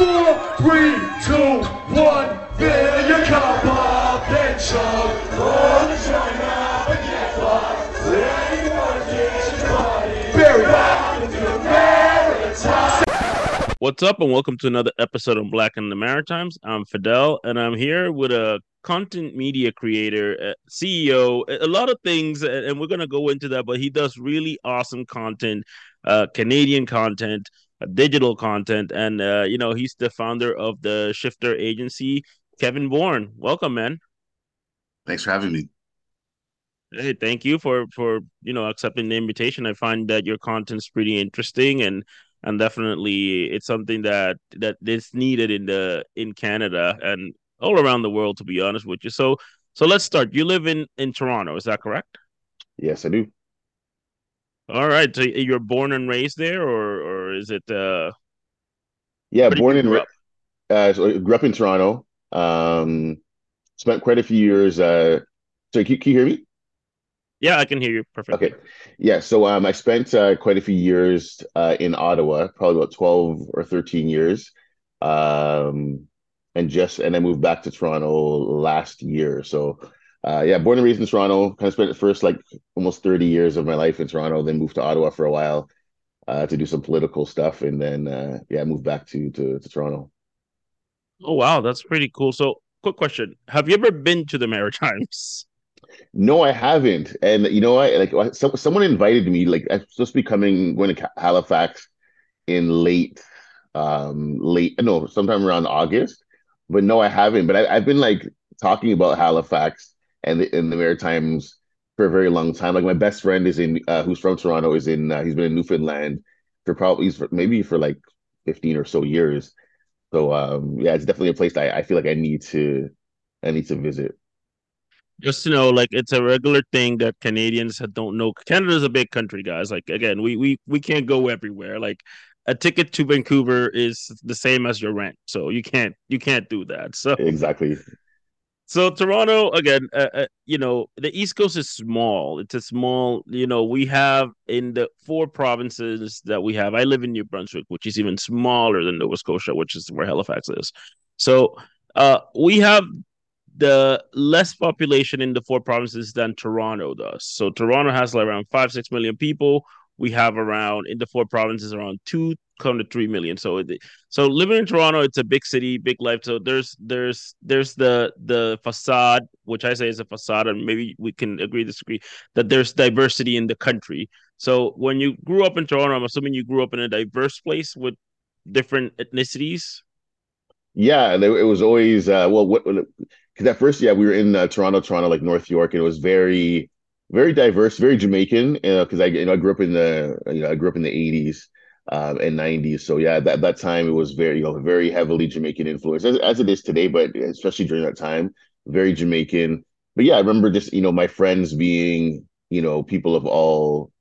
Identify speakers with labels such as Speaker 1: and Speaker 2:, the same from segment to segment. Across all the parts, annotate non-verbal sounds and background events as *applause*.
Speaker 1: Four, three, two, one. Fill your cup up and chug. On the joint now and get fucked. Let you wanna get your body. Very back into the maritime.
Speaker 2: What's up, and welcome to another episode of Black in the Maritimes. I'm Fidel, and I'm here with a content media creator, uh, CEO, a a lot of things, and we're gonna go into that. But he does really awesome content, uh, Canadian content, digital content, and uh, you know he's the founder of the Shifter Agency. Kevin Bourne, welcome, man.
Speaker 3: Thanks for having me.
Speaker 2: Hey, thank you for for you know accepting the invitation. I find that your content's pretty interesting and and definitely it's something that that is needed in the in Canada and all around the world to be honest with you. So so let's start. You live in in Toronto, is that correct?
Speaker 3: Yes, I do.
Speaker 2: All right. So you're born and raised there or or is it uh
Speaker 3: Yeah, born and ra- uh, so grew up in Toronto. Um, spent quite a few years. Uh, so can, can you hear me?
Speaker 2: Yeah, I can hear you perfectly.
Speaker 3: Okay. Yeah. So um, I spent uh, quite a few years uh, in Ottawa, probably about 12 or 13 years. Um, and just and I moved back to Toronto last year. So uh, yeah, born and raised in Toronto. Kind of spent the first like almost 30 years of my life in Toronto, then moved to Ottawa for a while uh, to do some political stuff, and then uh, yeah, moved back to to, to Toronto.
Speaker 2: Oh wow, that's pretty cool. So quick question. Have you ever been to the Maritimes? *laughs*
Speaker 3: No, I haven't. And you know what? Like so, someone invited me. Like I'm supposed to be coming going to Halifax in late, um, late no, sometime around August. But no, I haven't. But I, I've been like talking about Halifax and the, and the Maritimes for a very long time. Like my best friend is in, uh, who's from Toronto, is in. Uh, he's been in Newfoundland for probably for, maybe for like 15 or so years. So um, yeah, it's definitely a place that I, I feel like I need to I need to visit.
Speaker 2: just to know, like it's a regular thing that Canadians don't know. Canada's a big country, guys. Like again, we we we can't go everywhere. Like a ticket to Vancouver is the same as your rent, so you can't you can't do that. So
Speaker 3: Exactly.
Speaker 2: So Toronto again, uh, uh, you know, the East Coast is small. It's a small, you know, we have in the four provinces that we have. I live in New Brunswick, which is even smaller than Nova Scotia, which is where Halifax is. So uh, we have the less population in the four provinces than Toronto does. So Toronto has like around five, six million people. We have around in the four provinces around two come to three million. So so living in Toronto, it's a big city, big life. So there's there's there's the the facade, which I say is a facade, and maybe we can agree disagree that there's diversity in the country. So when you grew up in Toronto, I'm assuming you grew up in a diverse place with different ethnicities.
Speaker 3: Yeah, it, was always uh well what because at first yeah we were in uh, Toronto, Toronto like North York, and it was very very diverse, very Jamaican. You know, because I you know I grew up in the you know I grew up in the 80s um, and 90s, so yeah that that time it was very you know very heavily Jamaican influence as, as it is today, but especially during that time, very Jamaican. But yeah, I remember just you know my friends being you know people of all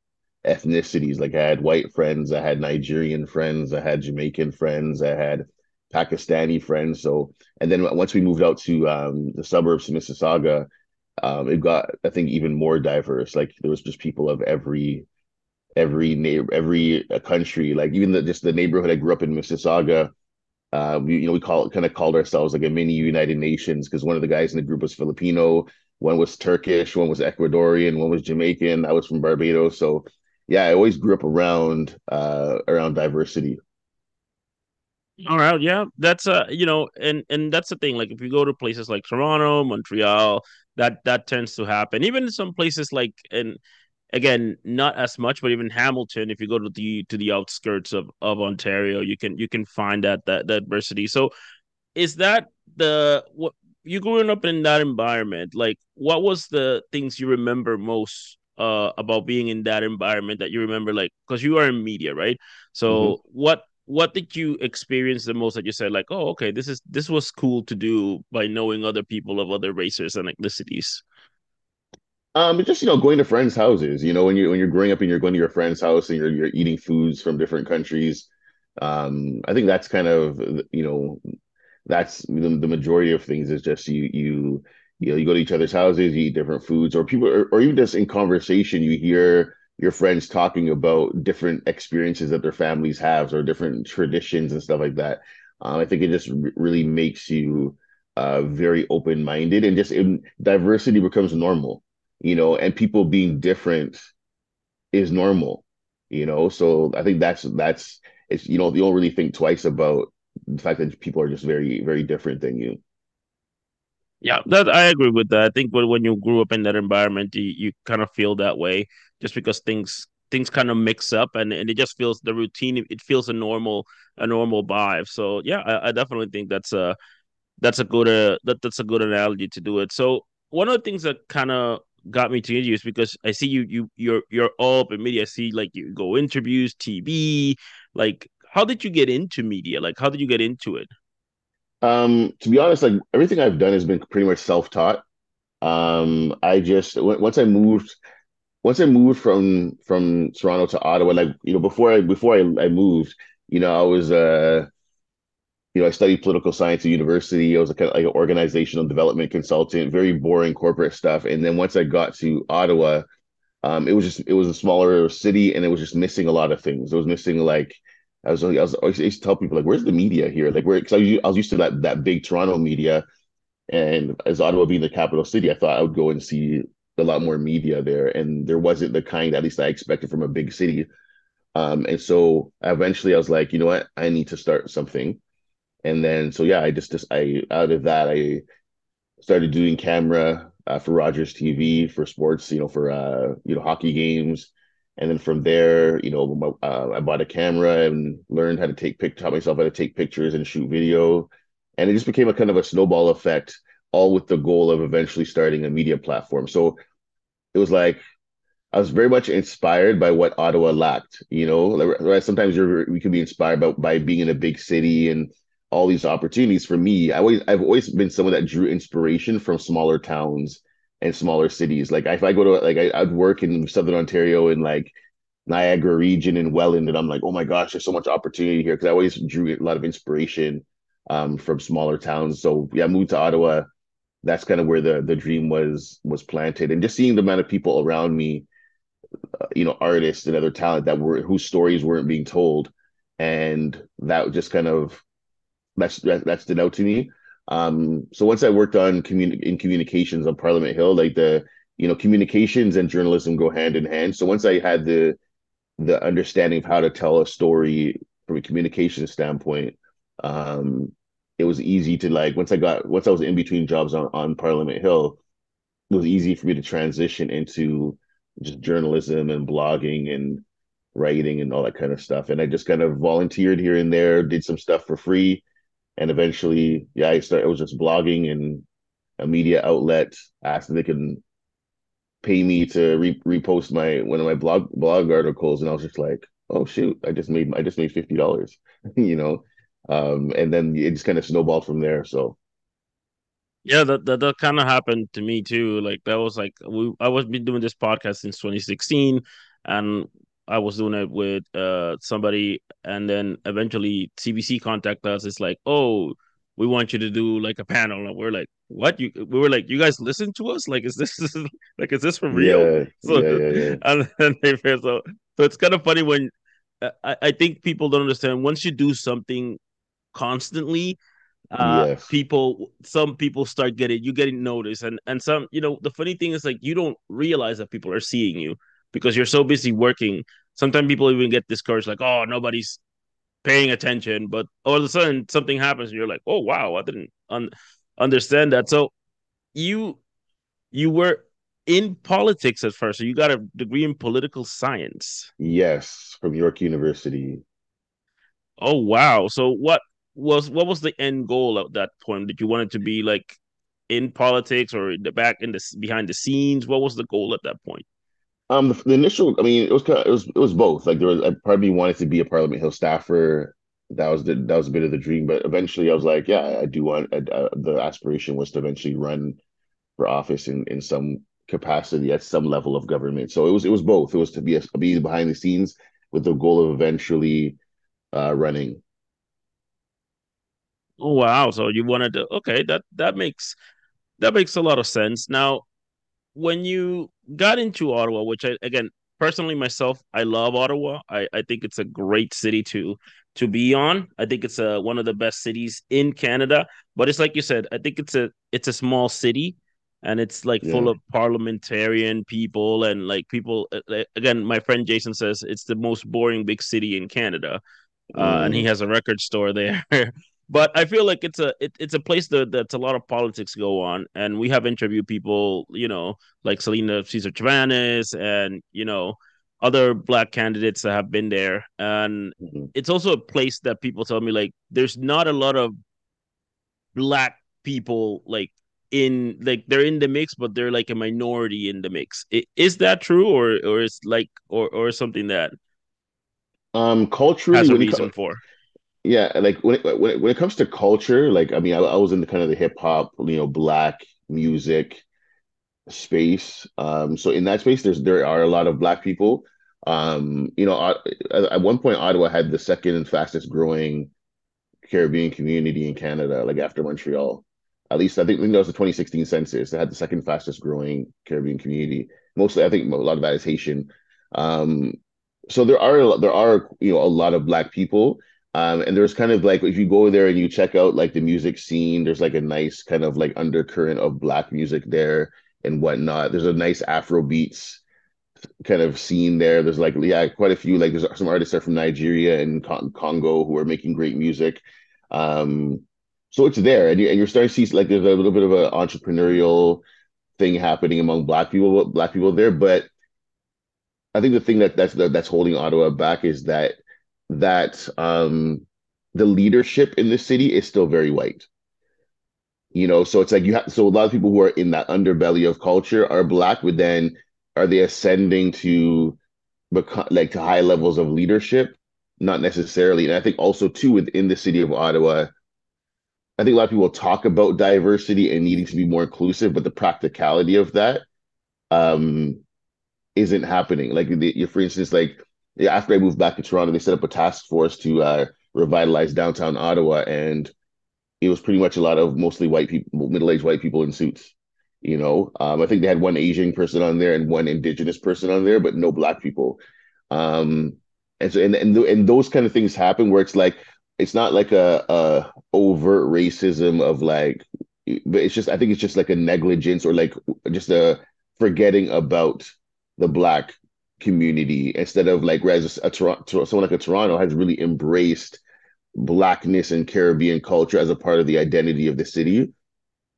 Speaker 3: ethnicities. Like I had white friends, I had Nigerian friends, I had Jamaican friends, I had Pakistani friends. So, and then once we moved out to um, the suburbs of Mississauga, um, it got, I think, even more diverse. Like there was just people of every every neighbor, every uh, country. Like even the just the neighborhood I grew up in, Mississauga. Uh, we, you know, we call kind of called ourselves like a mini United Nations because one of the guys in the group was Filipino, one was Turkish, one was Ecuadorian, one was Jamaican. I was from Barbados, so yeah, I always grew up around uh around diversity.
Speaker 2: All right, yeah, that's uh, you know, and and that's the thing. Like if you go to places like Toronto, Montreal, that that tends to happen. Even in some places like and again, not as much, but even Hamilton, if you go to the to the outskirts of of Ontario, you can you can find that that, that diversity. So is that the what you growing up in that environment? Like what was the things you remember most uh about being in that environment that you remember like because you are in media, right? So what what did you experience the most that you said like, oh, okay, this is this was cool to do by knowing other people of other races and ethnicities?
Speaker 3: Um, just you know, going to friends' houses. You know, when you when you're growing up and you're going to your friend's house and you're you're eating foods from different countries. Um, I think that's kind of you know that's the, the majority of things is just you you you know you go to each other's houses, you eat different foods, or people, or, or even just in conversation, you hear your friends talking about different experiences that their families have or different traditions and stuff like that. Um, I think it just r- really makes you uh, very open minded and just diversity becomes normal, you know, and people being different is normal, you know. So I think that's that's it's you know you don't really think twice about the fact that people are just very very different than you.
Speaker 2: Yeah, that I agree with that. I think when when you grew up in that environment, you, you kind of feel that way just because things things kind of mix up and, and it just feels the routine it feels a normal a normal vibe. So yeah, I, I definitely think that's a that's a good uh, that that's a good analogy to do it. So one of the things that kind of got me to is because I see you you you're you're all up in media. I see like you go interviews, TV. Like, how did you get into media? Like, how did you get into it?
Speaker 3: Um, to be honest, like everything I've done has been pretty much self-taught. Um, I just once I moved once I moved from from Toronto to Ottawa, like you know, before I before I, I moved, you know, I was uh you know, I studied political science at university. I was a kind of like an organizational development consultant, very boring corporate stuff. And then once I got to Ottawa, um, it was just it was a smaller city, and it was just missing a lot of things. It was missing like I was I was I used to tell people like, "Where's the media here?" Like, where because I, I was used to that that big Toronto media, and as Ottawa being the capital city, I thought I would go and see a lot more media there, and there wasn't the kind at least I expected from a big city. Um, and so eventually I was like, you know what, I need to start something. And then so yeah, I just just I out of that I started doing camera uh, for Rogers TV for sports, you know, for uh, you know hockey games, and then from there, you know, uh, I bought a camera and learned how to take pic, taught myself how to take pictures and shoot video, and it just became a kind of a snowball effect, all with the goal of eventually starting a media platform. So it was like I was very much inspired by what Ottawa lacked. You know, right? Sometimes you're we can be inspired by by being in a big city and all these opportunities. For me, I always I've always been someone that drew inspiration from smaller towns and smaller cities. Like if I go to like I, I'd work in Southern Ontario in like Niagara region and Welland, and I'm like, oh my gosh, there's so much opportunity here because I always drew a lot of inspiration um, from smaller towns. So yeah, I moved to Ottawa. That's kind of where the the dream was was planted, and just seeing the amount of people around me uh, you know artists and other talent that were whose stories weren't being told and that just kind of that's that, that stood out to me. Um so once i worked on communi- in communications on parliament hill like the you know communications and journalism go hand in hand. So once i had the the understanding of how to tell a story from a communication standpoint um it was easy to like once i got once i was in between jobs on, on parliament hill it was easy for me to transition into just journalism and blogging and writing and all that kind of stuff. And I just kind of volunteered here and there, did some stuff for free, and eventually, yeah, I started. I was just blogging and a media outlet asked if they can pay me to re- repost my one of my blog blog articles, and I was just like, oh shoot, I just made I just made fifty dollars, *laughs* you know, um, and then it just kind of snowballed from there. So
Speaker 2: Yeah, that that, that kind of happened to me too. Like that was like we I was been doing this podcast since 2016 and I was doing it with uh somebody and then eventually CBC contacted us. It's like, "Oh, we want you to do like a panel." And we're like, "What? You we were like, "You guys listen to us? Like is this *laughs* like is this for real?"
Speaker 3: yeah, *laughs*
Speaker 2: So
Speaker 3: yeah, yeah, yeah,
Speaker 2: and then they so so it's kind of funny when uh, I I think people don't understand once you do something constantly uh
Speaker 3: yes,
Speaker 2: people some people start getting you getting noticed. And and some you know the funny thing is like you don't realize that people are seeing you because you're so busy working. Sometimes people even get discouraged like oh nobody's paying attention. But all of a sudden something happens and you're like oh wow i didn't un- understand that. So you you were in politics at first so you got a degree in political science.
Speaker 3: Yes, from York University.
Speaker 2: oh wow. So what was what was the end goal at that point did you want it to be like in politics or in the back in the behind the scenes? What was the goal at that point?
Speaker 3: Um, the, the initial, I mean, it was kind of, it was it was both. Like there was, I probably wanted to be a Parliament Hill staffer. That was the that was a bit of the dream, but eventually I was like, yeah, I do want. I, uh, the aspiration was to eventually run for office in in some capacity at some level of government. So it was it was both. It was to be a, be behind the scenes with the goal of eventually uh, running.
Speaker 2: Oh wow! So you wanted to okay that that makes that makes a lot of sense. Now, when you got into Ottawa, which I again personally myself I love Ottawa. I I think it's a great city to to be on. I think it's a one of the best cities in Canada. But it's like you said, I think it's a it's a small city and it's like yeah. full of parliamentarian people and like people uh, again my friend jason says it's the most boring big city in canada uh, and he mm. has a record store there *laughs* but i feel like it's a it, it's a place that that's a lot of politics go on. And we have interviewed people you know like Celina Caesar-Chavannes and you know other black candidates that have been there. And mm-hmm. it's also a place that people tell me like there's not a lot of black people like in like they're in the mix but they're like a minority in the mix. Is that true or or is like or or something that
Speaker 3: um culturally
Speaker 2: has a reason for
Speaker 3: yeah like when it, when it, when it comes to culture like i mean I, I was in the kind of the hip-hop you know black music space. Um so in that space there's there are a lot of black people. Um you know at, at one point ottawa had the second fastest growing caribbean community in canada like after montreal. At least I think, I think that was the 2016 census. That had the second fastest growing Caribbean community. Mostly, I think a lot of that is Haitian. Um, so there are there are you know a lot of black people, um, and there's kind of like if you go there and you check out like the music scene, there's like a nice kind of like undercurrent of black music there and whatnot. There's a nice Afro beats kind of scene there. There's like yeah, quite a few like there's some artists are from Nigeria and Congo who are making great music. Um, so it's there, and, you, and you're starting to see like there's a little bit of an entrepreneurial thing happening among Black people, Black people there. But I think the thing that that's that's holding Ottawa back is that that um, the leadership in the city is still very white. You know, so it's like you have so a lot of people who are in that underbelly of culture are black, but then are they ascending to become like to high levels of leadership? Not necessarily. And I think also too within the city of Ottawa, I think a lot of people talk about diversity and needing to be more inclusive, but the practicality of that um, isn't happening. Like, the, for instance, like after I moved back to Toronto, they set up a task force to uh, revitalize downtown Ottawa, and it was pretty much a lot of mostly white people, middle-aged white people in suits. You know, um, I think they had one Asian person on there and one Indigenous person on there, but no black people. Um, and so, and and, and those kind of things happen where it's like, it's not like a, a overt racism of like but it's just i think it's just like a negligence or like just a forgetting about the black community instead of like whereas a, someone like a Toronto has really embraced blackness and Caribbean culture as a part of the identity of the city.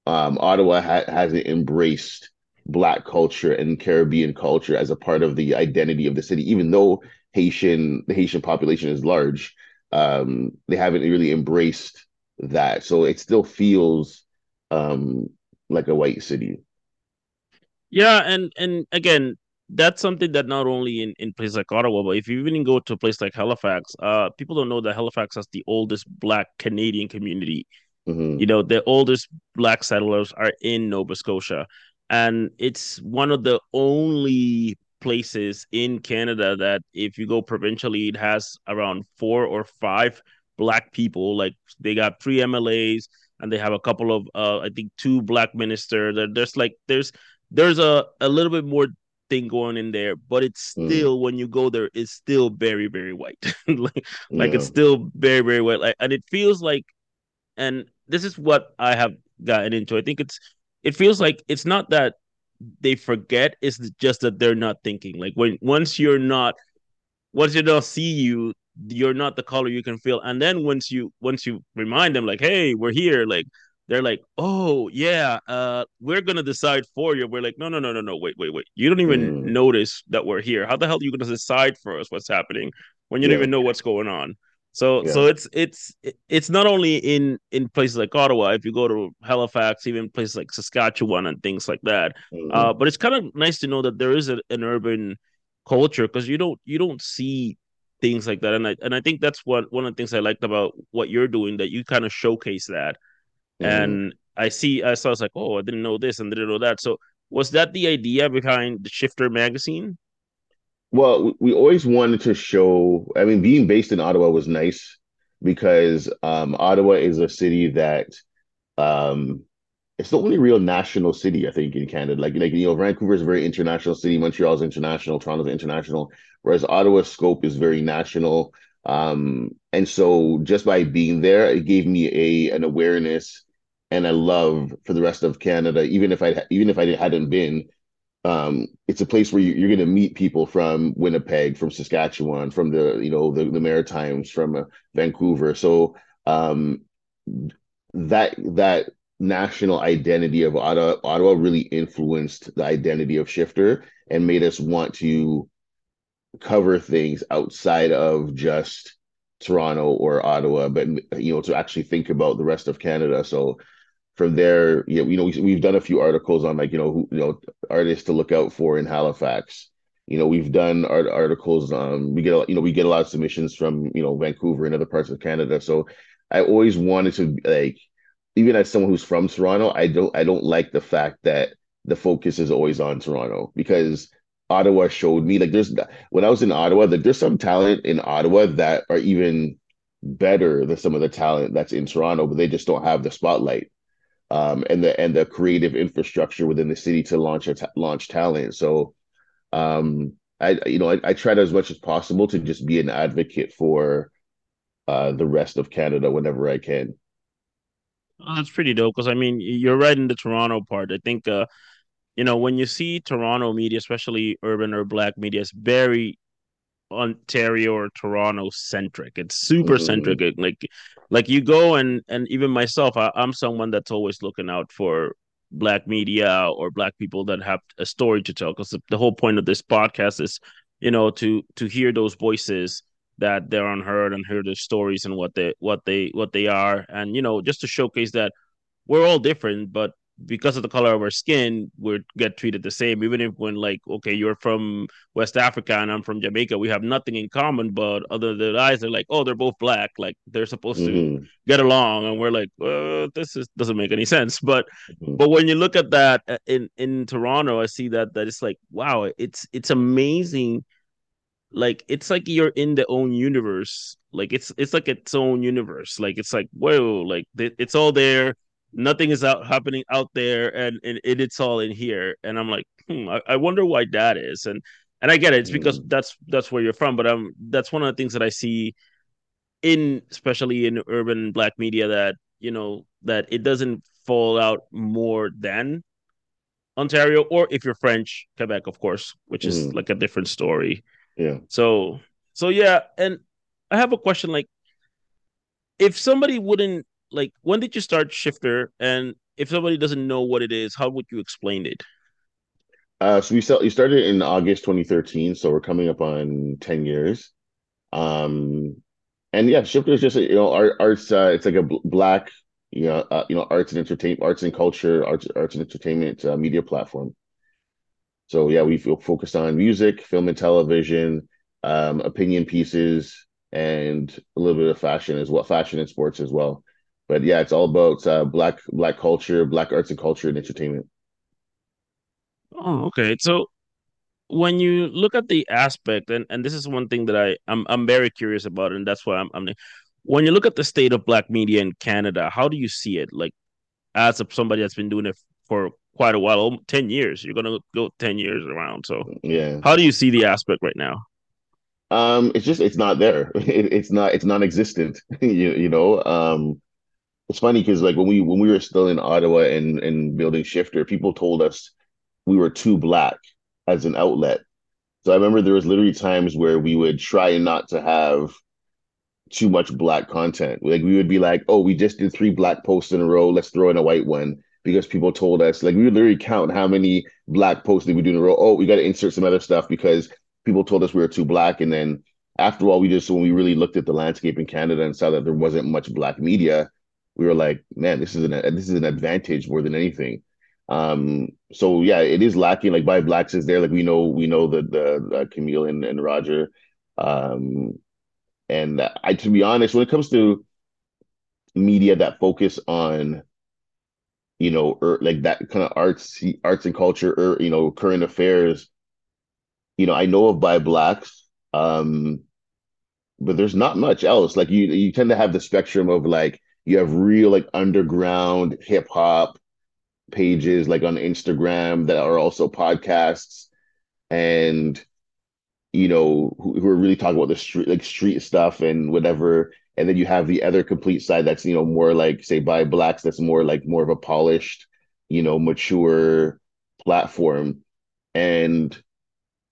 Speaker 3: Um, Ottawa ha- hasn't embraced black culture and Caribbean culture as a part of the identity of the city, even though Haitian the Haitian population is large um, they haven't really embraced that. So it still feels um, like a white city.
Speaker 2: Yeah, and and again, that's something that not only in, in places like Ottawa, but if you even go to a place like Halifax, uh, people don't know that Halifax has the oldest Black Canadian community. Mm-hmm. You know, the oldest Black settlers are in Nova Scotia, and it's one of the only places in Canada that if you go provincially, it has around four or five black people. Like they got three MLAs and they have a couple of uh, I think two black ministers. There's like there's there's a, a little bit more thing going in there, but it's mm. still mm. when you go there, it's still very, very white. *laughs* like, like it's still very, very white. Like and it feels like and this is what I have gotten into. I think it's it feels like it's not that they forget it's just that they're not thinking. Like when once you're not, once they don't see you, you're not the color you can feel. And then once you once you remind them, like, hey, we're here, like they're like, oh yeah, uh, we're gonna decide for you. We're like, no, no, no, no, no, wait, wait, wait. You don't even mm. notice that we're here. How the hell are you gonna decide for us what's happening when you yeah. don't even know what's going on? So yeah. so it's it's it's not only in in places like Ottawa. If you go to Halifax, even places like Saskatchewan and things like that. Mm-hmm. Uh, but it's kind of nice to know that there is a, an urban culture because you don't you don't see things like that. And I and I think that's what one of the things I liked about what you're doing that you kind of showcase that. Mm-hmm. And I see I saw like, oh, I didn't know this and didn't know that. So was that the idea behind the Shifter magazine?
Speaker 3: Well, we always wanted to show. I mean, being based in Ottawa was nice because um, Ottawa is a city that um, it's the only real national city I think in Canada. Like, like you know, Vancouver is a very international city. Montreal's international. Toronto's international. Whereas Ottawa's scope is very national. Um, and so just by being there, it gave me a an awareness and a love for the rest of Canada. Even if I even if I hadn't been, um, it's a place where you, are going to meet people from Winnipeg, from Saskatchewan, from the you know the, the Maritimes, from uh, Vancouver. So um, that that national identity of Ottawa, Ottawa really influenced the identity of Shifter and made us want to cover things outside of just Toronto or Ottawa, but you know to actually think about the rest of Canada. So from there, yeah, you know, we, have done a few articles on like you know who you know artists to look out for in Halifax. You know, we've done art articles. Um, we get you know we get a lot of submissions from you know Vancouver and other parts of Canada. So I always wanted to like, even as someone who's from Toronto, I don't I don't like the fact that the focus is always on Toronto because Ottawa showed me like there's when I was in Ottawa, that there's some talent in Ottawa that are even better than some of the talent that's in Toronto, but they just don't have the spotlight um, and the and the creative infrastructure within the city to launch launch talent. So um, I you know I, I tried as much as possible to just be an advocate for uh, the rest of Canada whenever I can.
Speaker 2: Oh, that's pretty dope because I mean you're right in the Toronto part. I think uh, you know, when you see Toronto media, especially urban or black media, it's very Ontario or Toronto centric. It's super mm-hmm. centric. Like, like you go and and even myself, I, I'm someone that's always looking out for black media or black people that have a story to tell. Because the, the whole point of this podcast is, you know, to to hear those voices that they're unheard and hear their stories and what they what they what they are, and you know, just to showcase that we're all different, but because of the color of our skin, we get treated the same. Even if when like, okay, you're from West Africa and I'm from Jamaica, we have nothing in common, but other than eyes, they're like, oh, they're both black, like they're supposed mm-hmm. to get along, and we're like, well, this is doesn't make any sense. But mm-hmm. but when you look at that uh, in in Toronto, I see that that it's like, wow, it's it's amazing. Like it's like you're in the own universe. Like it's it's like its own universe. Like it's like whoa, like it's all there nothing is out happening out there and, and it, it's all in here. And i'm like hmm, I, I, wonder why that is. And and i get it. It's because mm. that's that's where you're from but um that's one of the things that i see in especially in urban black media that you know that it doesn't fall out more than ontario or if you're french quebec of course which is mm. like a different story.
Speaker 3: Yeah.
Speaker 2: So so yeah and i have a question like if somebody wouldn't like when did you start Shifter? And if somebody doesn't know what it is, how would you explain it?
Speaker 3: Uh, so we started in August 2013, so we're coming up on 10 years. Um, and yeah, Shifter is just you know art, arts. Uh, it's like a black you know uh, you know arts and entertainment, arts and culture, arts arts and entertainment uh, media platform. So yeah, we feel focused on music, film and television, um, opinion pieces, and a little bit of fashion as well, fashion and sports as well but yeah, it's all about uh, black black culture, black arts and culture and entertainment.
Speaker 2: Oh, okay. So when you look at the aspect, and, and this is one thing that I I'm I'm very curious about, and that's why I'm I'm when you look at the state of black media in Canada, how do you see it? Like as of somebody that's been doing it for quite a while, ten years, you're gonna go ten years around. So
Speaker 3: yeah,
Speaker 2: how do you see the aspect right now?
Speaker 3: Um, it's just it's not there. *laughs* It, it's not it's non-existent. *laughs* you you know um it's funny because like when we when we were still in Ottawa and and building Shifter, people told us we were too black as an outlet. So I remember there was literally times where we would try not to have too much black content. Like we would be like, oh, we just did three black posts in a row. Let's throw in a white one because people told us like we would literally count how many black posts did we do in a row. Oh, we got to insert some other stuff because people told us we were too black. And then after all, we just when we really looked at the landscape in Canada and saw that there wasn't much black media, we were like, man, this is an this is an advantage more than anything. Um, so yeah, it is lacking. Like ByBlacks is there. Like we know we know the the uh, Camille and, and Roger. Um, and I to be honest, when it comes to media that focus on you know or er, like that kind of arts arts and culture or er, you know current affairs you know i know of ByBlacks um but there's not much else like you you tend to have the spectrum of like you have real like underground hip hop pages like on Instagram that are also podcasts. And you know, who, who are really talking about the street, like street stuff and whatever. And then you have the other complete side that's, you know, more like, say, ByBlacks, that's more like more of a polished, you know, mature platform. And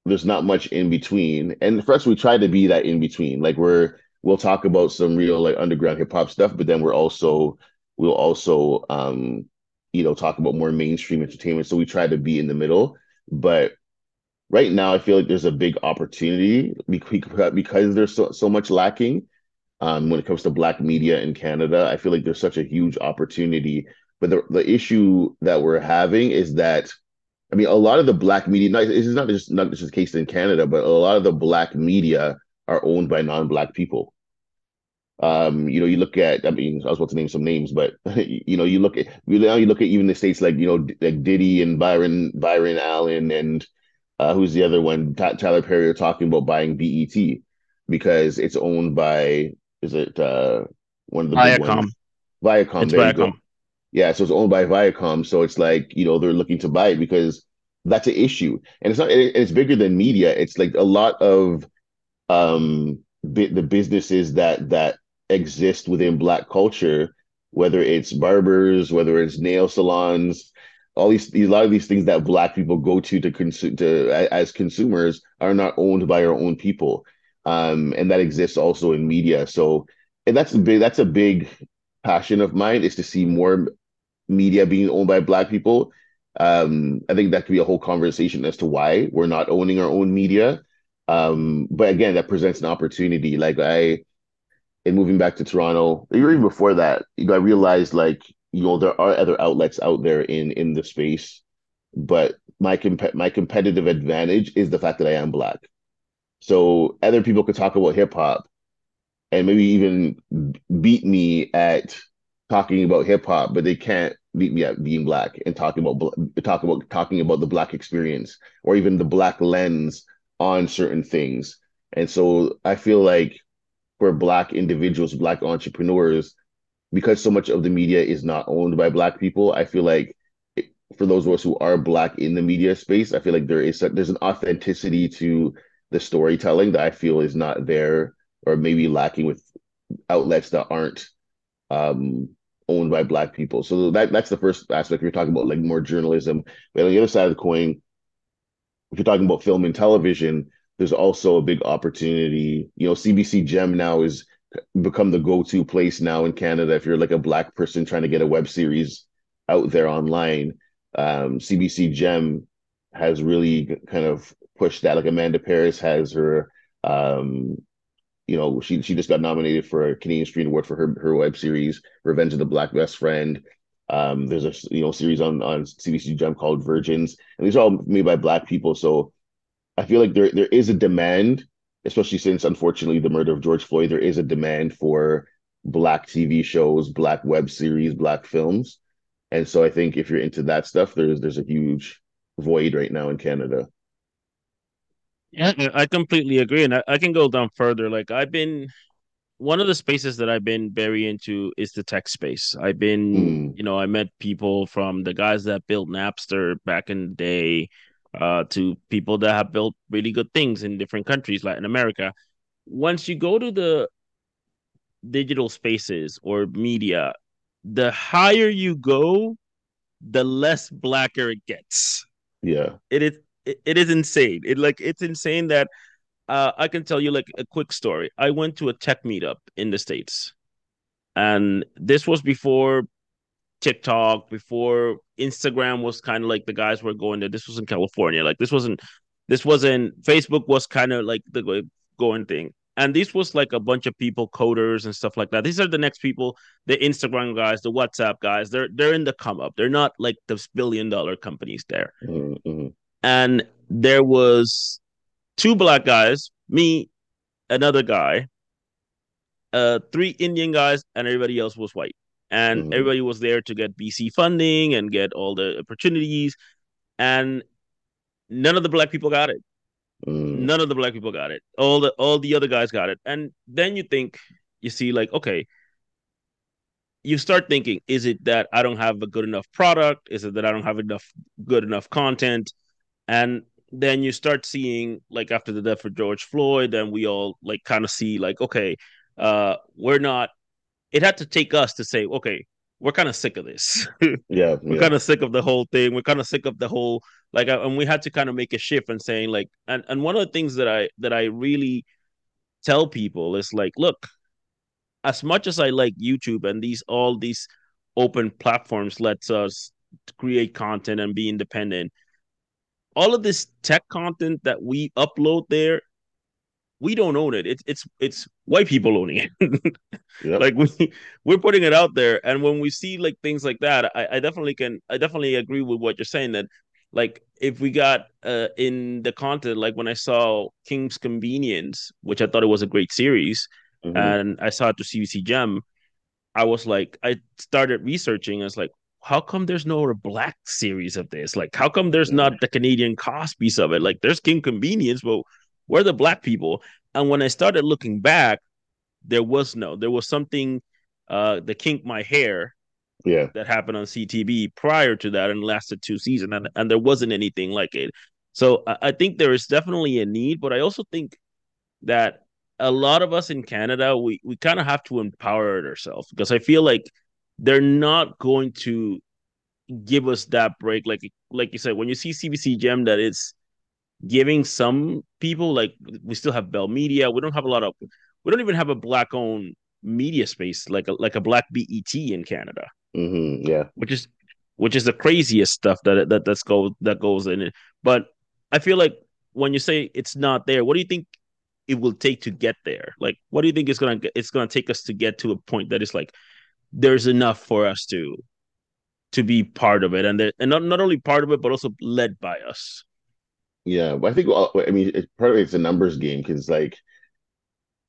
Speaker 3: there's not much in between. And for us, we try to be that in between. Like we're we'll talk about some real like underground hip hop stuff, but then we're also we'll also um you know talk about more mainstream entertainment. So we try to be in the middle. But right now, I feel like there's a big opportunity because there's so so much lacking um, when it comes to Black media in Canada. I feel like there's such a huge opportunity. But the the issue that we're having is that I mean, a lot of the black media, this is not just not just the case in Canada, but a lot of the black media are owned by non-black people. Um, you know, you look at, I mean, I was about to name some names, but *laughs* you know, you look at you now you look at even the states like you know like Diddy and Byron Byron Allen and uh, who's the other one? Tyler Perry are talking about buying BET because it's owned by is it uh one of the
Speaker 2: Viacom.
Speaker 3: ones? Viacom.
Speaker 2: It's Viacom.
Speaker 3: Yeah, so it's owned by Viacom. So it's like, you know, they're looking to buy it because that's an issue. And it's not it- it's bigger than media. It's like a lot of um bi the businesses that that exist within Black culture, whether it's barbers, whether it's nail salons, all these, these a lot of these things that Black people go to to consume to as consumers are not owned by our own people. Um, and that exists also in media. So and that's a big that's a big passion of mine is to see more media being owned by Black people. Um, I think that could be a whole conversation as to why we're not owning our own media. Um, but again, that presents an opportunity. Like I, in moving back to Toronto, or even before that, you know, I realized like you know there are other outlets out there in in the space, but my comp- my competitive advantage is the fact that I am Black. So other people could talk about hip hop and maybe even beat me at talking about hip hop, but they can't beat me at being black and talking about bl- talk about talking about the black experience or even the black lens on certain things. And so I feel like for black individuals, black entrepreneurs, because so much of the media is not owned by black people, I feel like for those of us who are black in the media space, I feel like there is there's an authenticity to the storytelling that I feel is not there or maybe lacking with outlets that aren't um, owned by black people. So that that's the first aspect. We're talking about like more journalism. But on the other side of the coin, if you're talking about film and television, there's also a big opportunity. You know, CBC Gem now is become the go-to place now in Canada if you're like a black person trying to get a web series out there online. Um, CBC Gem has really kind of pushed that. Like Amanda Parris has her um, you know, she she just got nominated for a Canadian Screen Award for her her web series Revenge of the Black Best Friend. Um, there's a you know series on on CBC Gem called Virgins, and these are all made by Black people. So I feel like there there is a demand, especially since unfortunately the murder of George Floyd. There is a demand for Black TV shows, Black web series, Black films, and so I think if you're into that stuff, there's there's a huge void right now in Canada.
Speaker 2: Yeah, I completely agree. And I, I can go down further. Like I've been one of the spaces that I've been very into is the tech space. I've been,
Speaker 3: Mm,
Speaker 2: you know, I met people from the guys that built Napster back in the day, uh, to people that have built really good things in different countries, Latin America. Once you go to the digital spaces or media, the higher you go, the less blacker it gets.
Speaker 3: yeah.
Speaker 2: It is it, it is insane. It like it's insane that uh, I can tell you like a quick story. I went to a tech meetup in the States, and this was before TikTok, before Instagram was kind of like the guys were going there. This was in California. Like this wasn't this wasn't Facebook was kind of like the going thing. And this was like a bunch of people, coders and stuff like that. These are the next people, the Instagram guys, the WhatsApp guys. They're they're in the come up. They're not like the billion dollar companies there.
Speaker 3: Mm, mm,
Speaker 2: And there was two black guys, me, another guy, uh, three Indian guys, and everybody else was white. And
Speaker 3: mm,
Speaker 2: everybody was there to get VC funding and get all the opportunities. And none of the black people got it.
Speaker 3: mm,
Speaker 2: None of the black people got it. All the all the other guys got it. And then you think, you see, like, okay, you start thinking, is it that I don't have a good enough product? Is it that I don't have enough good enough content? And then you start seeing like after the death of George Floyd, then we all like kind of see like okay, uh, we're not. It had to take us to say okay, we're kind of sick of this. *laughs*
Speaker 3: yeah,
Speaker 2: we're
Speaker 3: yeah.
Speaker 2: kind of sick of the whole thing. We're kind of sick of the whole like, and we had to kind of make a shift and saying like, and and one of the things that I that I really tell people is like, look, as much as I like YouTube and these all these open platforms lets us create content and be independent, all of this tech content that we upload there, we don't own it. It's it's it's white people owning it. *laughs* yep. Like we we're putting it out there, and when we see like things like that, I, I definitely can I definitely agree with what you're saying that like if we got uh in the content like when I saw Kim's Convenience, which I thought it was a great series, mm-hmm. and I saw it to CBC Gem, I was like I started researching. I was like, how come there's no black series of this? Like, how come there's not the Canadian piece of it? Like, there's Kim Convenience, but where are the black people? And when I started looking back, there was no. There was something, uh, the kink my hair,
Speaker 3: yeah,
Speaker 2: that happened on CTV prior to that and lasted two seasons, and and there wasn't anything like it. So I, I think there is definitely a need, but I also think that a lot of us in Canada, we we kind of have to empower ourselves because I feel like they're not going to give us that break. Like like you said, when you see CBC Gem, that it's giving some people like we still have Bell Media. We don't have a lot of. We don't even have a black owned media space like a like a black BET in Canada.
Speaker 3: Mm-hmm, yeah,
Speaker 2: which is which is the craziest stuff that that that's go that goes in it. But I feel like when you say it's not there, what do you think it will take to get there? Like, what do you think it's gonna it's gonna take us to get to a point that is like there's enough for us to to be part of it, and and not not only part of it, but also led by us.
Speaker 3: Yeah, I think I mean it's part of it's a numbers game because like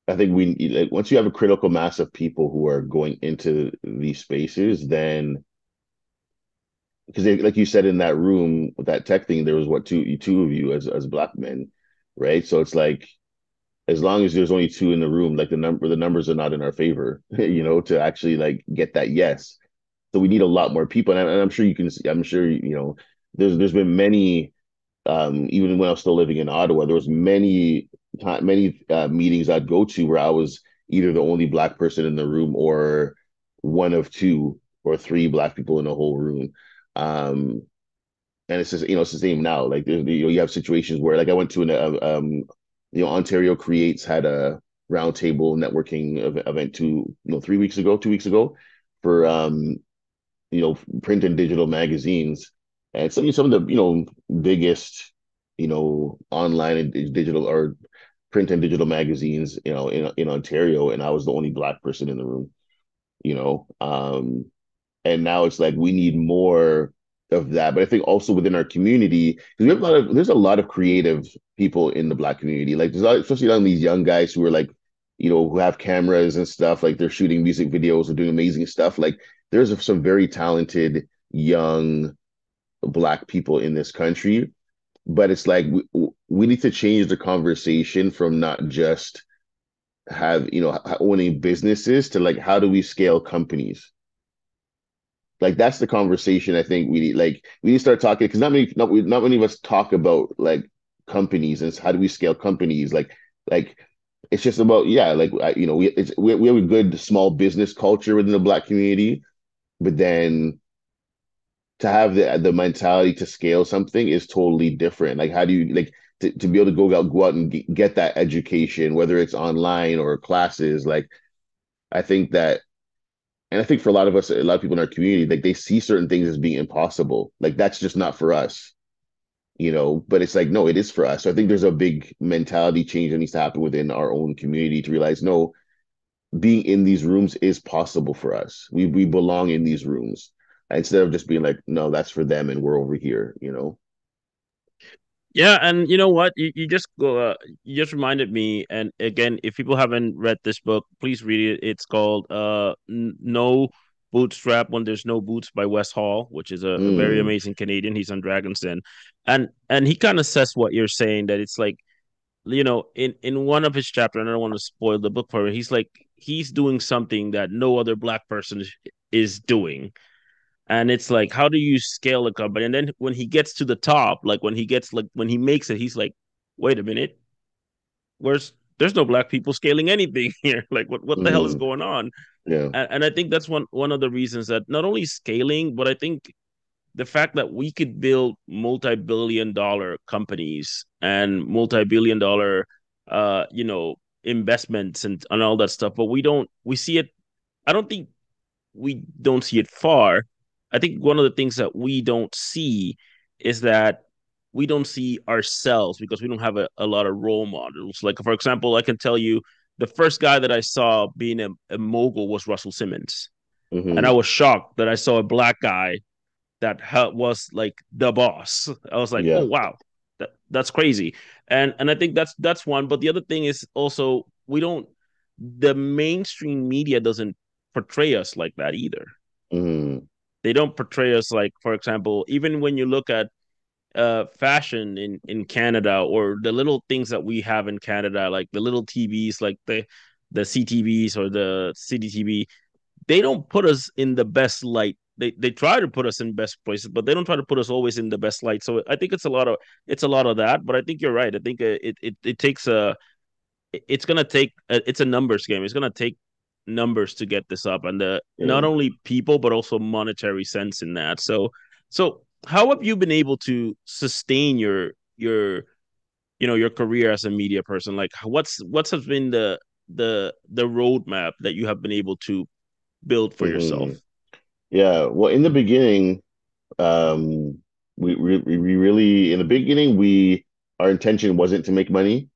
Speaker 3: I think we like, once you have a critical mass of people who are going into these spaces, then because like you said in that room with that tech thing, there was what two two of you as as black men, right? So it's like as long as there's only two in the room, like the number the numbers are not in our favor, *laughs* you know, to actually like get that yes. So we need a lot more people, and, I, and I'm sure you can. See, I'm sure you know. There's there's been many, um, even when I was still living in Ottawa, there was many many uh, meetings I'd go to where I was either the only black person in the room or one of two or three black people in the whole room. Um, and it's just you know it's the same now. Like you know you have situations where like I went to an uh, um you know, Ontario Creates had a roundtable networking event two, you know, three weeks ago, two weeks ago for, um, you know, print and digital magazines. And some, some of the, you know, biggest, you know, online and digital or print and digital magazines, you know, in, in Ontario. And I was the only black person in the room, you know, um, and now it's like we need more of that. But I think also within our community, because we have a lot of there's a lot of creative people in the black community. Like there's especially on these young guys who are like, you know, who have cameras and stuff, like they're shooting music videos or doing amazing stuff. Like there's some very talented young black people in this country. But it's like we, we need to change the conversation from not just have you know owning businesses to like how do we scale companies like that's the conversation I think we need. Like we need to start talking because not many, not, not many of us talk about like companies and how do we scale companies. Like like it's just about yeah, like you know we it's we, we have a good small business culture within the black community, but then to have the the mentality to scale something is totally different. Like how do you like to, to be able to go out go out and get that education, whether it's online or classes, like I think that and I think for a lot of us, a lot of people in our community, like they see certain things as being impossible. Like that's just not for us, you know. But it's like, no, it is for us. So I think there's a big mentality change that needs to happen within our own community to realize, no, being in these rooms is possible for us. We we belong in these rooms instead of just being like, no, that's for them and we're over here, you know.
Speaker 2: Yeah, and you know what? You, you just go. Uh, you just reminded me. And again, if people haven't read this book, please read it. It's called uh No Bootstrap When There's No Boots by Wes Hall, which is a, mm. a very mm. amazing Canadian. He's on Dragon's Den, and and he kind of says what you're saying that it's like, you know, in in one of his chapters, and I don't want to spoil the book for him. He's like he's doing something that no other black person is, is doing and it's like how do you scale a company? And then when he gets to the top like when he gets like when he makes it he's like wait a minute. Where's there's no black people scaling anything *laughs* here. Like what, what the mm. hell is mm. going on?
Speaker 3: Yeah.
Speaker 2: And, and i think that's one one of the reasons that not only scaling but i think the fact that we could build multi-billion dollar companies and multi-billion dollar uh you know investments and, and all that stuff but we don't we see it i don't think we don't see it far I think one of the things that we don't see is that we don't see ourselves because we don't have a, a lot of role models. Like, for example, I can tell you the first guy that I saw being a, a mogul was Russell Simmons. Mm-hmm. And I was shocked that I saw a black guy that ha- was like the boss. I was like, yeah. oh, wow. That, that's crazy. And and I think that's that's one. But the other thing is also we don't the mainstream media doesn't portray us like that either.
Speaker 3: Mm
Speaker 2: they don't portray us like for example even when you look at uh fashion in in canada or the little things that we have in canada like the little tvs like the the ctvs or the cdtv they don't put us in the best light. They they try to put us in best places but they don't try to put us always in the best light. So i think it's a lot of it's a lot of that but i think you're right. I think uh, it it, it takes a it's gonna take a, it's a numbers game. It's gonna take numbers to get this up and the yeah. not only people but also monetary sense in that so so how have you been able to sustain your your you know your career as a media person like what's what's has been the the the roadmap that you have been able to build for mm-hmm. yourself
Speaker 3: yeah well in the beginning um we, we we really in the beginning we our intention wasn't to make money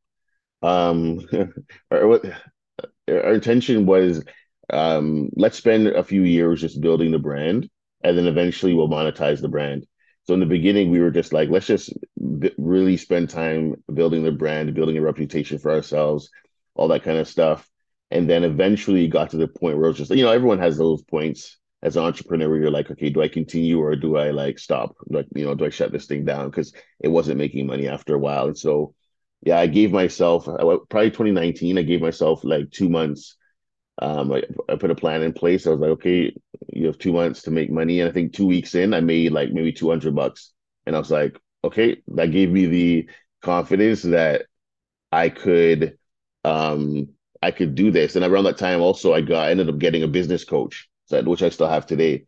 Speaker 3: um *laughs* or our intention was um, let's spend a few years just building the brand and then eventually we'll monetize the brand. So in the beginning we were just like let's just really spend time building the brand building a reputation for ourselves all that kind of stuff. And then eventually got to the point where it was just you know everyone has those points as an entrepreneur where you're like okay do i continue or do i like stop? Like you know do i shut this thing down? Because it wasn't making money after a while. And so yeah, I gave myself probably 2019. I gave myself like two months. Um, I, I put a plan in place. I was like, okay, you have two months to make money, and I think two weeks in, I made like maybe 200 bucks, and I was like, okay, that gave me the confidence that I could, um, I could do this. And around that time, also, I got I ended up getting a business coach, which I still have today,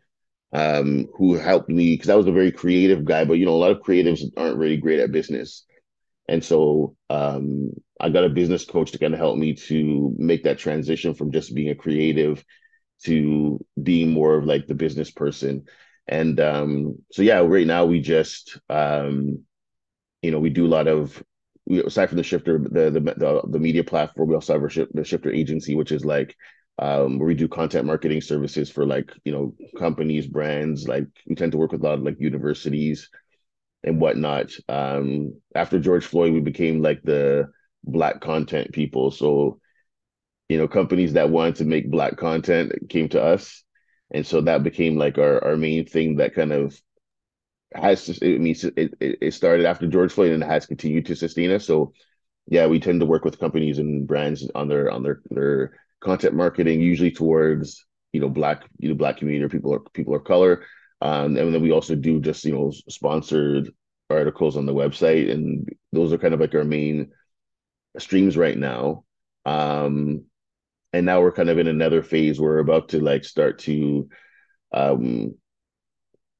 Speaker 3: um, who helped me because I was a very creative guy, but you know, a lot of creatives aren't really great at business. And so um, I got a business coach to kind of help me to make that transition from just being a creative to being more of like the business person. And um, so yeah, right now we just um, you know we do a lot of we aside from the shifter the the the, the media platform we also have our the shifter agency which is like um, where we do content marketing services for like you know companies brands like we tend to work with a lot of like universities and whatnot. Um, after George Floyd, we became like the black content people. So, you know, companies that wanted to make black content came to us. And so that became like our, our main thing that kind of has to, it means it, it started after George Floyd and has continued to sustain us. So yeah, we tend to work with companies and brands on their, on their, their content marketing, usually towards, you know, black, you know, black community or people or people of color. Um, and then we also do just you know sponsored articles on the website, and those are kind of like our main streams right now. Um, and now we're kind of in another phase. We're about to like start to, um,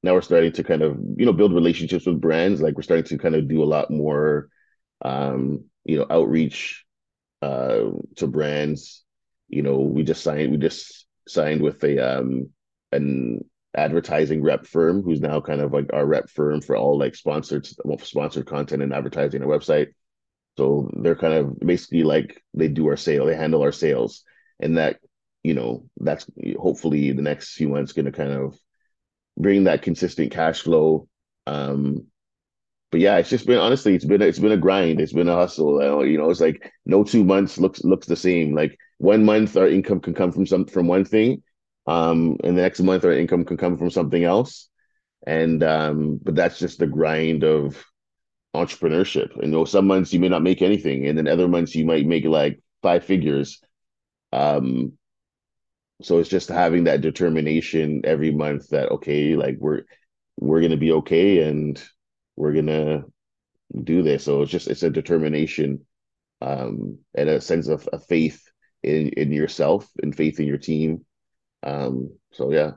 Speaker 3: now we're starting to kind of you know build relationships with brands. Like we're starting to kind of do a lot more, um, you know, outreach uh, to brands. You know, we just signed. We just signed with a um an advertising rep firm who's now kind of like our rep firm for all like sponsored sponsored content and advertising our website. So they're kind of basically like they do our sale, they handle our sales, and that you know that's hopefully the next few months going to kind of bring that consistent cash flow. Um, but yeah, it's just been honestly, it's been it's been a grind, it's been a hustle. You know, it's like no two months looks looks the same. Like one month our income can come from some from one thing, um, and the next month our income can come from something else. And um, but that's just the grind of entrepreneurship. You know, some months you may not make anything, and then other months you might make like five figures. Um, so it's just having that determination every month that okay, like we're we're gonna be okay and we're gonna do this. So it's just it's a determination um, and a sense of a faith in in yourself and faith in your team. Um, so yeah.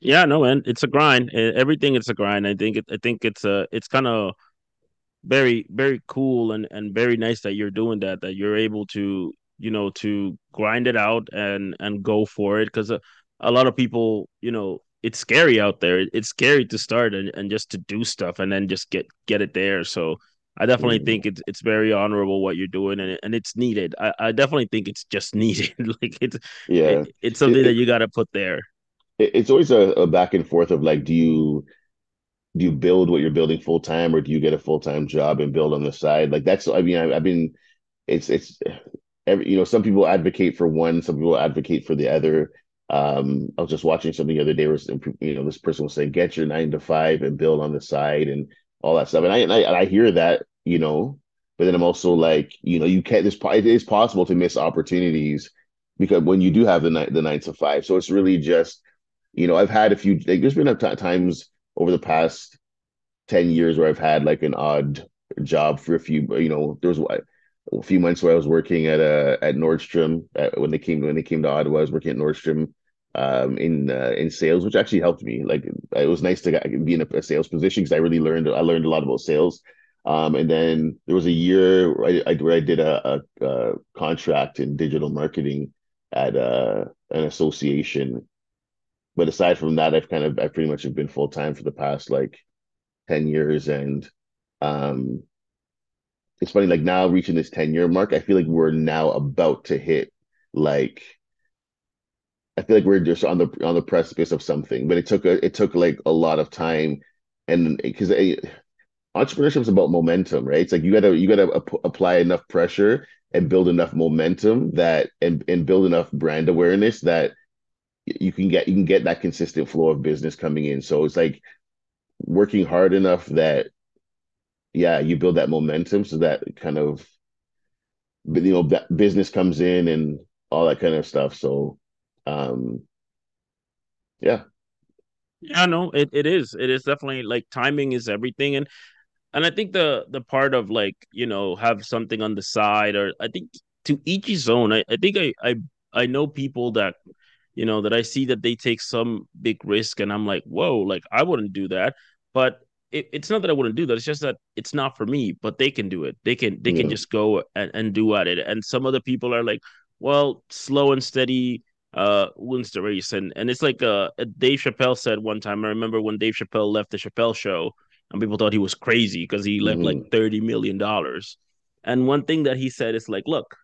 Speaker 2: Yeah, no, man, it's a grind. Everything it's a grind. I think it, I think it's a it's kind of very very cool and and very nice that you're doing that that you're able to you know to grind it out and and go for it because a, a lot of people you know it's scary out there it's scary to start and, and just to do stuff and then just get get it there so i definitely mm-hmm. think it's it's very honorable what you're doing and, and it's needed I, I definitely think it's just *laughs* needed like it's yeah it, it's something it, that you got to put there
Speaker 3: it's always a, a back and forth of like do you do you build what you're building full time or do you get a full time job and build on the side? Like that's I mean I, have been it's it's every you know some people advocate for one, some people advocate for the other. Um, I was just watching something the other day where you know this person was saying get your nine to five and build on the side and all that stuff, and I and I, and I hear that you know, but then I'm also like you know you can't. This it is possible to miss opportunities because when you do have the night the nine to five, so it's really just you know I've had a few. Like, there's been a times over the past 10 years where I've had like an odd job for a few, you know, there was a few months where I was working at a uh, at Nordstrom at, when they came when they came to Ottawa. I was working at Nordstrom um, in uh, in sales, which actually helped me. Like it was nice to be in a, a sales position because I really learned I learned a lot about sales. Um, and then there was a year where I, where I did a, a, a, contract in digital marketing at uh, an association. But aside from that, I've kind of I pretty much have been full time for the past like ten years, and um, it's funny like now reaching this ten year mark, I feel like we're now about to hit like I feel like we're just on the on the precipice of something, but it took a, it took like a lot of time, and because entrepreneurship is about momentum, right? It's like you gotta you gotta ap- apply enough pressure and build enough momentum that and and build enough brand awareness that you can get you can get that consistent flow of business coming in. So it's like working hard enough that yeah, you build that momentum so that kind of you know that business comes in and all that kind of stuff. So um yeah.
Speaker 2: Yeah, no, it, it is. It is definitely like timing is everything. And and I think the the part of like, you know, have something on the side or I think to each his own. I, I think I I I know people that you know, that I see that they take some big risk and I'm like, whoa, like I wouldn't do that. But it, it's not that I wouldn't do that. It's just that it's not for me, but they can do it. They can they yeah. can just go and, and do at it. And some other people are like, well, slow and steady uh wins the race. And and it's like uh Dave Chappelle said one time. I remember when Dave Chappelle left the Chappelle show and people thought he was crazy because he left mm-hmm. like 30 million dollars. And one thing that he said is like, look,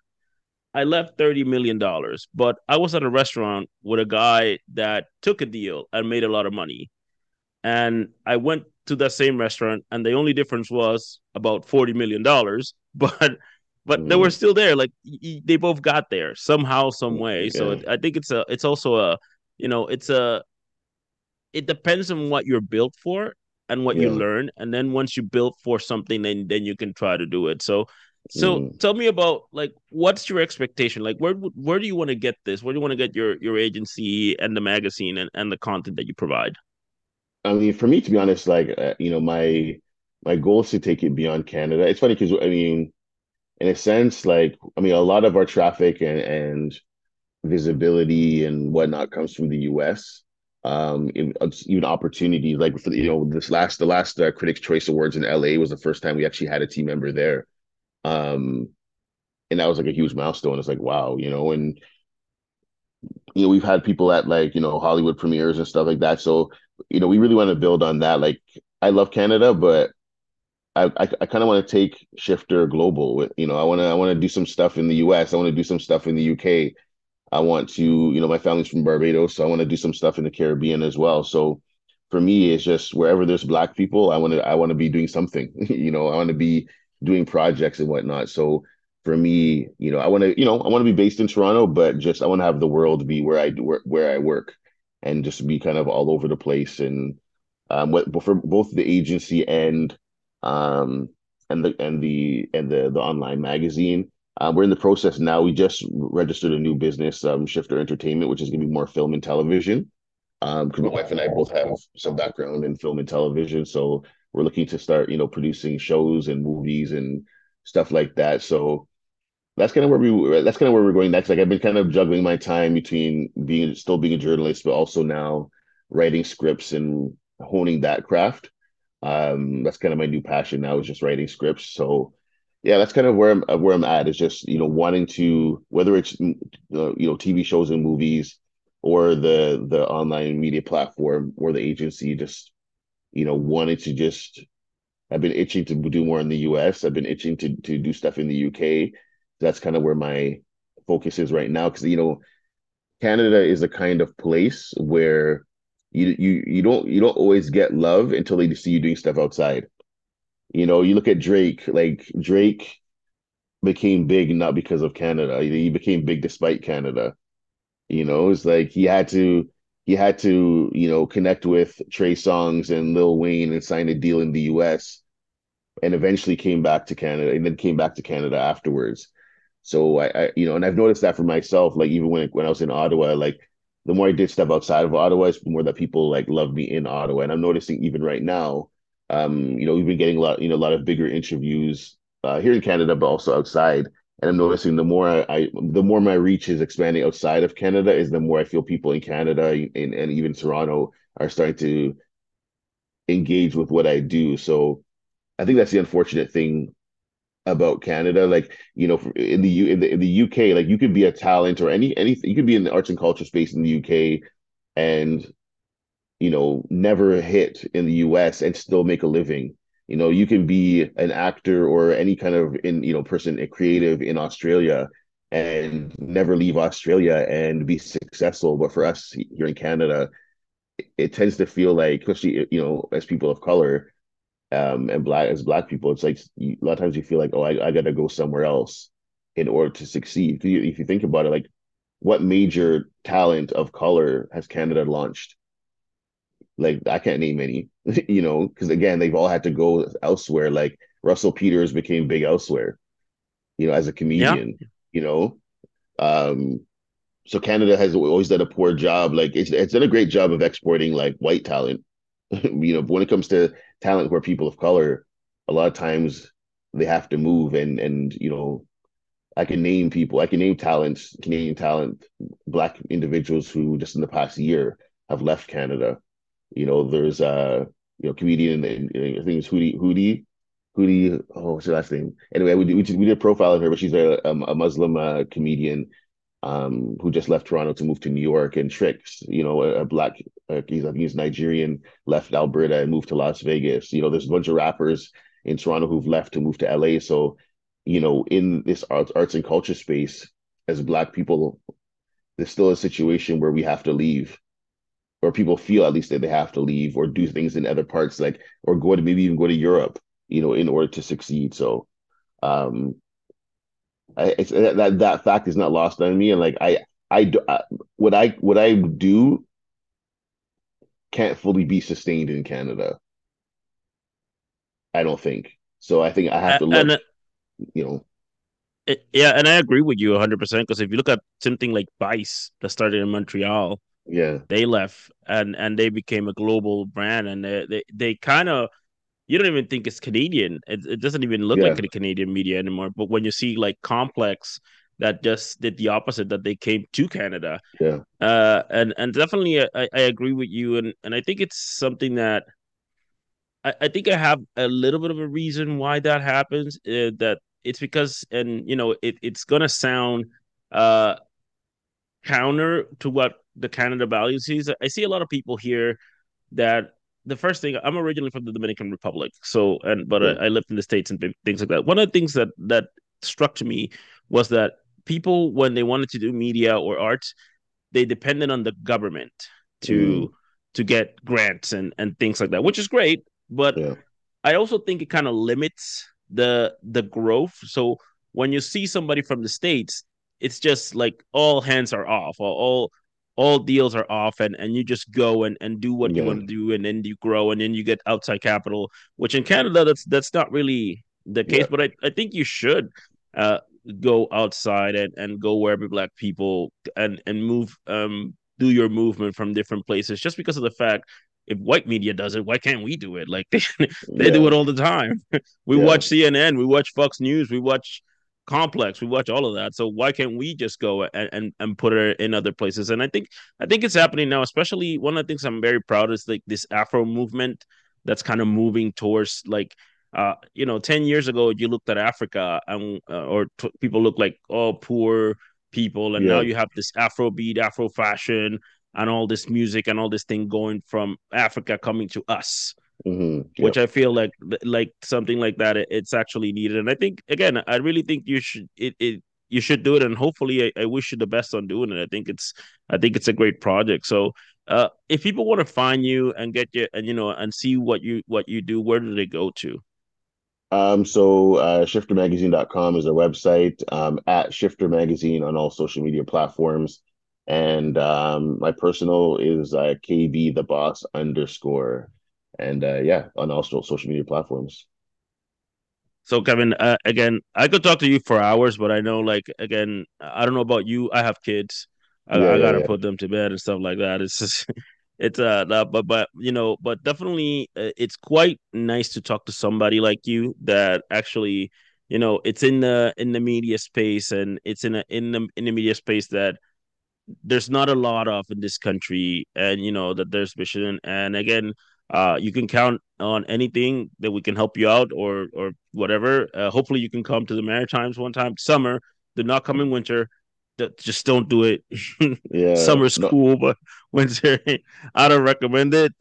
Speaker 2: I left $30 million, but I was at a restaurant with a guy that took a deal and made a lot of money. And I went to that same restaurant, and the only difference was about $40 million, *laughs* but but mm. they were mm. still there. Like they both got there somehow, some way. So yeah. I think it's a, it's also a, you know, it's a, it depends on what you're built for and what yeah. you learn. And then once you build for something, then then you can try to do it. So so mm. tell me about like what's your expectation? Like where where do you want to get this? Where do you want to get your your agency and the magazine and, and the content that you provide?
Speaker 3: I mean, for me to be honest, like uh, you know, my my goal is to take it beyond Canada. It's funny because I mean, in a sense, like I mean, a lot of our traffic and and visibility and whatnot comes from the U.S. Um, even opportunities like for you know this last the last uh, Critics' Choice Awards in LA was the first time we actually had a team member there. Um, and that was like a huge milestone. It's like, wow, you know, and you know, we've had people at like, you know, Hollywood premieres and stuff like that. So, you know, we really want to build on that. Like, I love Canada, but I I, I kind of want to take Shifter global. You know, I want to I want to do some stuff in the U.S. I want to do some stuff in the UK. I want to, you know, my family's from Barbados, so I want to do some stuff in the Caribbean as well. So for me, it's just wherever there's black people, I want to I want to be doing something. *laughs* you know, I want to be doing projects and whatnot. So for me, you know, I want to, you know, I want to be based in Toronto, but just I want to have the world be where I where, where I work and just be kind of all over the place. And um, what for both the agency and um and the and the and the the online magazine, Um, we're in the process now. We just registered a new business, um, Shifter Entertainment, which is going to be more film and television. Because um, my wife and I both have some background in film and television, so we're looking to start, you know, producing shows and movies and stuff like that. So that's kind of where we that's kind of where we're going next. Like I've been kind of juggling my time between being still being a journalist, but also now writing scripts and honing that craft. Um, that's kind of my new passion now is just writing scripts. So yeah, that's kind of where I'm where I'm at is just you know wanting to whether it's uh, you know TV shows and movies or the the online media platform or the agency just you know wanting to just I've been itching to do more in the US. I've been itching to to do stuff in the UK. That's kind of where my focus is right now because you know Canada is a kind of place where you you you don't you don't always get love until they see you doing stuff outside. You know, you look at Drake, like Drake became big not because of Canada. He became big despite Canada. You know, it's like he had to he had to, you know, connect with Trey Songz and Lil Wayne and sign a deal in the US and eventually came back to Canada and then came back to Canada afterwards. So I, I you know, and I've noticed that for myself, like even when when I was in Ottawa, like the more I did stuff outside of Ottawa, the more that people like love me in Ottawa. And I'm noticing even right now, um, you know, we've been getting a lot, you know, a lot of bigger interviews uh, here in Canada, but also outside. And I'm noticing the more I, I, the more my reach is expanding outside of Canada, is the more I feel people in Canada and, and even Toronto are starting to engage with what I do. So I think that's the unfortunate thing about Canada. Like, you know, in the U in the in the UK, like you could be a talent or any anything, you could be in the arts and culture space in the UK and you know, never hit in the US and still make a living. You know, you can be an actor or any kind of in, you know, person a creative in Australia and never leave Australia and be successful. But for us here in Canada, it, it tends to feel like, especially you know, as people of color, um, and black as black people, it's like a lot of times you feel like, oh, I, I got to go somewhere else in order to succeed. You, if you think about it, like what major talent of color has Canada launched? Like I can't name any, *laughs* you know, because again, they've all had to go elsewhere. Like Russell Peters became big elsewhere, you know, as a comedian, yeah. you know. Um, so Canada has always done a poor job. Like it's it's done a great job of exporting like white talent. *laughs* you know, when it comes to talent where people of color, a lot of times they have to move and and you know, I can name people, I can name talents, Canadian talent, black individuals who just in the past year have left Canada. You know, there's a you know comedian, and I think it's Hootie Hootie Hootie. Oh, what's her last name? Anyway, we did, we did, we did a profile of her, but she's a a Muslim uh, comedian um, who just left Toronto to move to New York, and Tricks, you know, a, a black, uh, he's I think he's Nigerian, left Alberta and moved to Las Vegas. You know, there's a bunch of rappers in Toronto who've left to move to LA. So, you know, in this arts, arts and culture space, as black people, there's still a situation where we have to leave, or people feel at least that they have to leave or do things in other parts, like or go to maybe even go to Europe, you know, in order to succeed. So, um, it's that that fact is not lost on me, and like I I do I, what I what I do can't fully be sustained in Canada. I don't think so. I think I have to look. And, you know.
Speaker 2: Yeah, and I agree with you 100% because if you look at something like Vice that started in Montreal,
Speaker 3: yeah,
Speaker 2: they left and and they became a global brand and they they, they kind of you don't even think it's Canadian. It, it doesn't even look yeah. like a Canadian media anymore. But when you see like Complex that just did the opposite, that they came to Canada.
Speaker 3: Yeah.
Speaker 2: Uh, and and definitely I, I agree with you, and and I think it's something that I, I think I have a little bit of a reason why that happens. Uh, that it's because, and you know, it it's gonna sound uh counter to what the Canada values is. I see a lot of people here that the first thing I'm originally from the Dominican Republic, so and but yeah. I, I, lived in the states and things like that. One of the things that that struck to me was that people, when they wanted to do media or art, they depended on the government to mm. to get grants and and things like that, which is great. But yeah. I also think it kind of limits the the growth. So when you see somebody from the states, it's just like all hands are off, or all all deals are off and, and you just go and, and do what yeah. you want to do and then you grow and then you get outside capital which in canada that's that's not really the case yeah. but I, I think you should uh go outside and, and go wherever black people and and move um do your movement from different places just because of the fact if white media does it, why can't we do it? Like they, *laughs* they yeah. do it all the time. *laughs* we watch CNN, we watch Fox News, we watch Complex, we watch all of that. So why can't we just go and, and and put it in other places? And I think I think it's happening now. Especially one of the things I'm very proud is like this Afro movement that's kind of moving towards like uh, you know, 10 years ago, you looked at Africa and, uh, or t- people look like, oh, poor people. And yeah. now you have this Afro beat, Afro fashion, and all this music and all this thing going from Africa coming to us. Mm-hmm. Yep. Which I feel like like something like that it's actually needed, and I think again I really think you should it, it you should do it, and hopefully I, I wish you the best on doing it. I think it's I think it's a great project. So uh, if people want to find you and get you and you know and see what you what you do, where do they go to?
Speaker 3: Um, so uh, shiftermagazine.com is our website, um, at Shifter Magazine on all social media platforms. And um, my personal is uh, KB the boss underscore. And uh, yeah, on all social media platforms.
Speaker 2: So Kevin, uh, again, I could talk to you for hours, but I know, like, again, I don't know about you. I have kids. I, yeah, I gotta yeah. put them to bed and stuff like that. It's just *laughs* it's uh but but you know but definitely uh, it's quite nice to talk to somebody like you that actually you know it's in the in the media space and it's in a in the in the media space that there's not a lot of in this country and you know that there's vision and again uh you can count on anything that we can help you out or or whatever uh, hopefully you can come to the maritimes one time summer do not come in winter just don't do it. *laughs* Yeah, summer's no. cool, but *laughs* winter, I don't recommend it.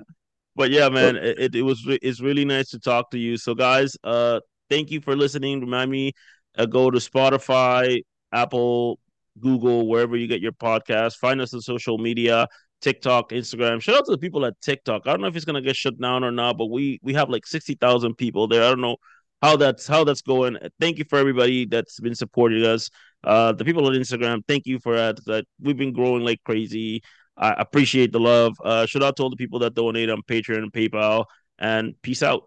Speaker 2: *laughs* but yeah, man, it, it, it, was it's really nice to talk to you. So guys, uh, thank you for listening. Remind me, uh, go to Spotify, Apple, Google, wherever you get your podcast. Find us on social media. TikTok, Instagram. Shout out to the people at TikTok. I don't know if it's gonna get shut down or not, but we we have like sixty thousand people there. I don't know how that's how that's going. Thank you for everybody that's been supporting us. Uh, the people on Instagram, thank you for that. That we've been growing like crazy. I appreciate the love. Uh, shout out to all the people that donate on Patreon and PayPal. And peace out.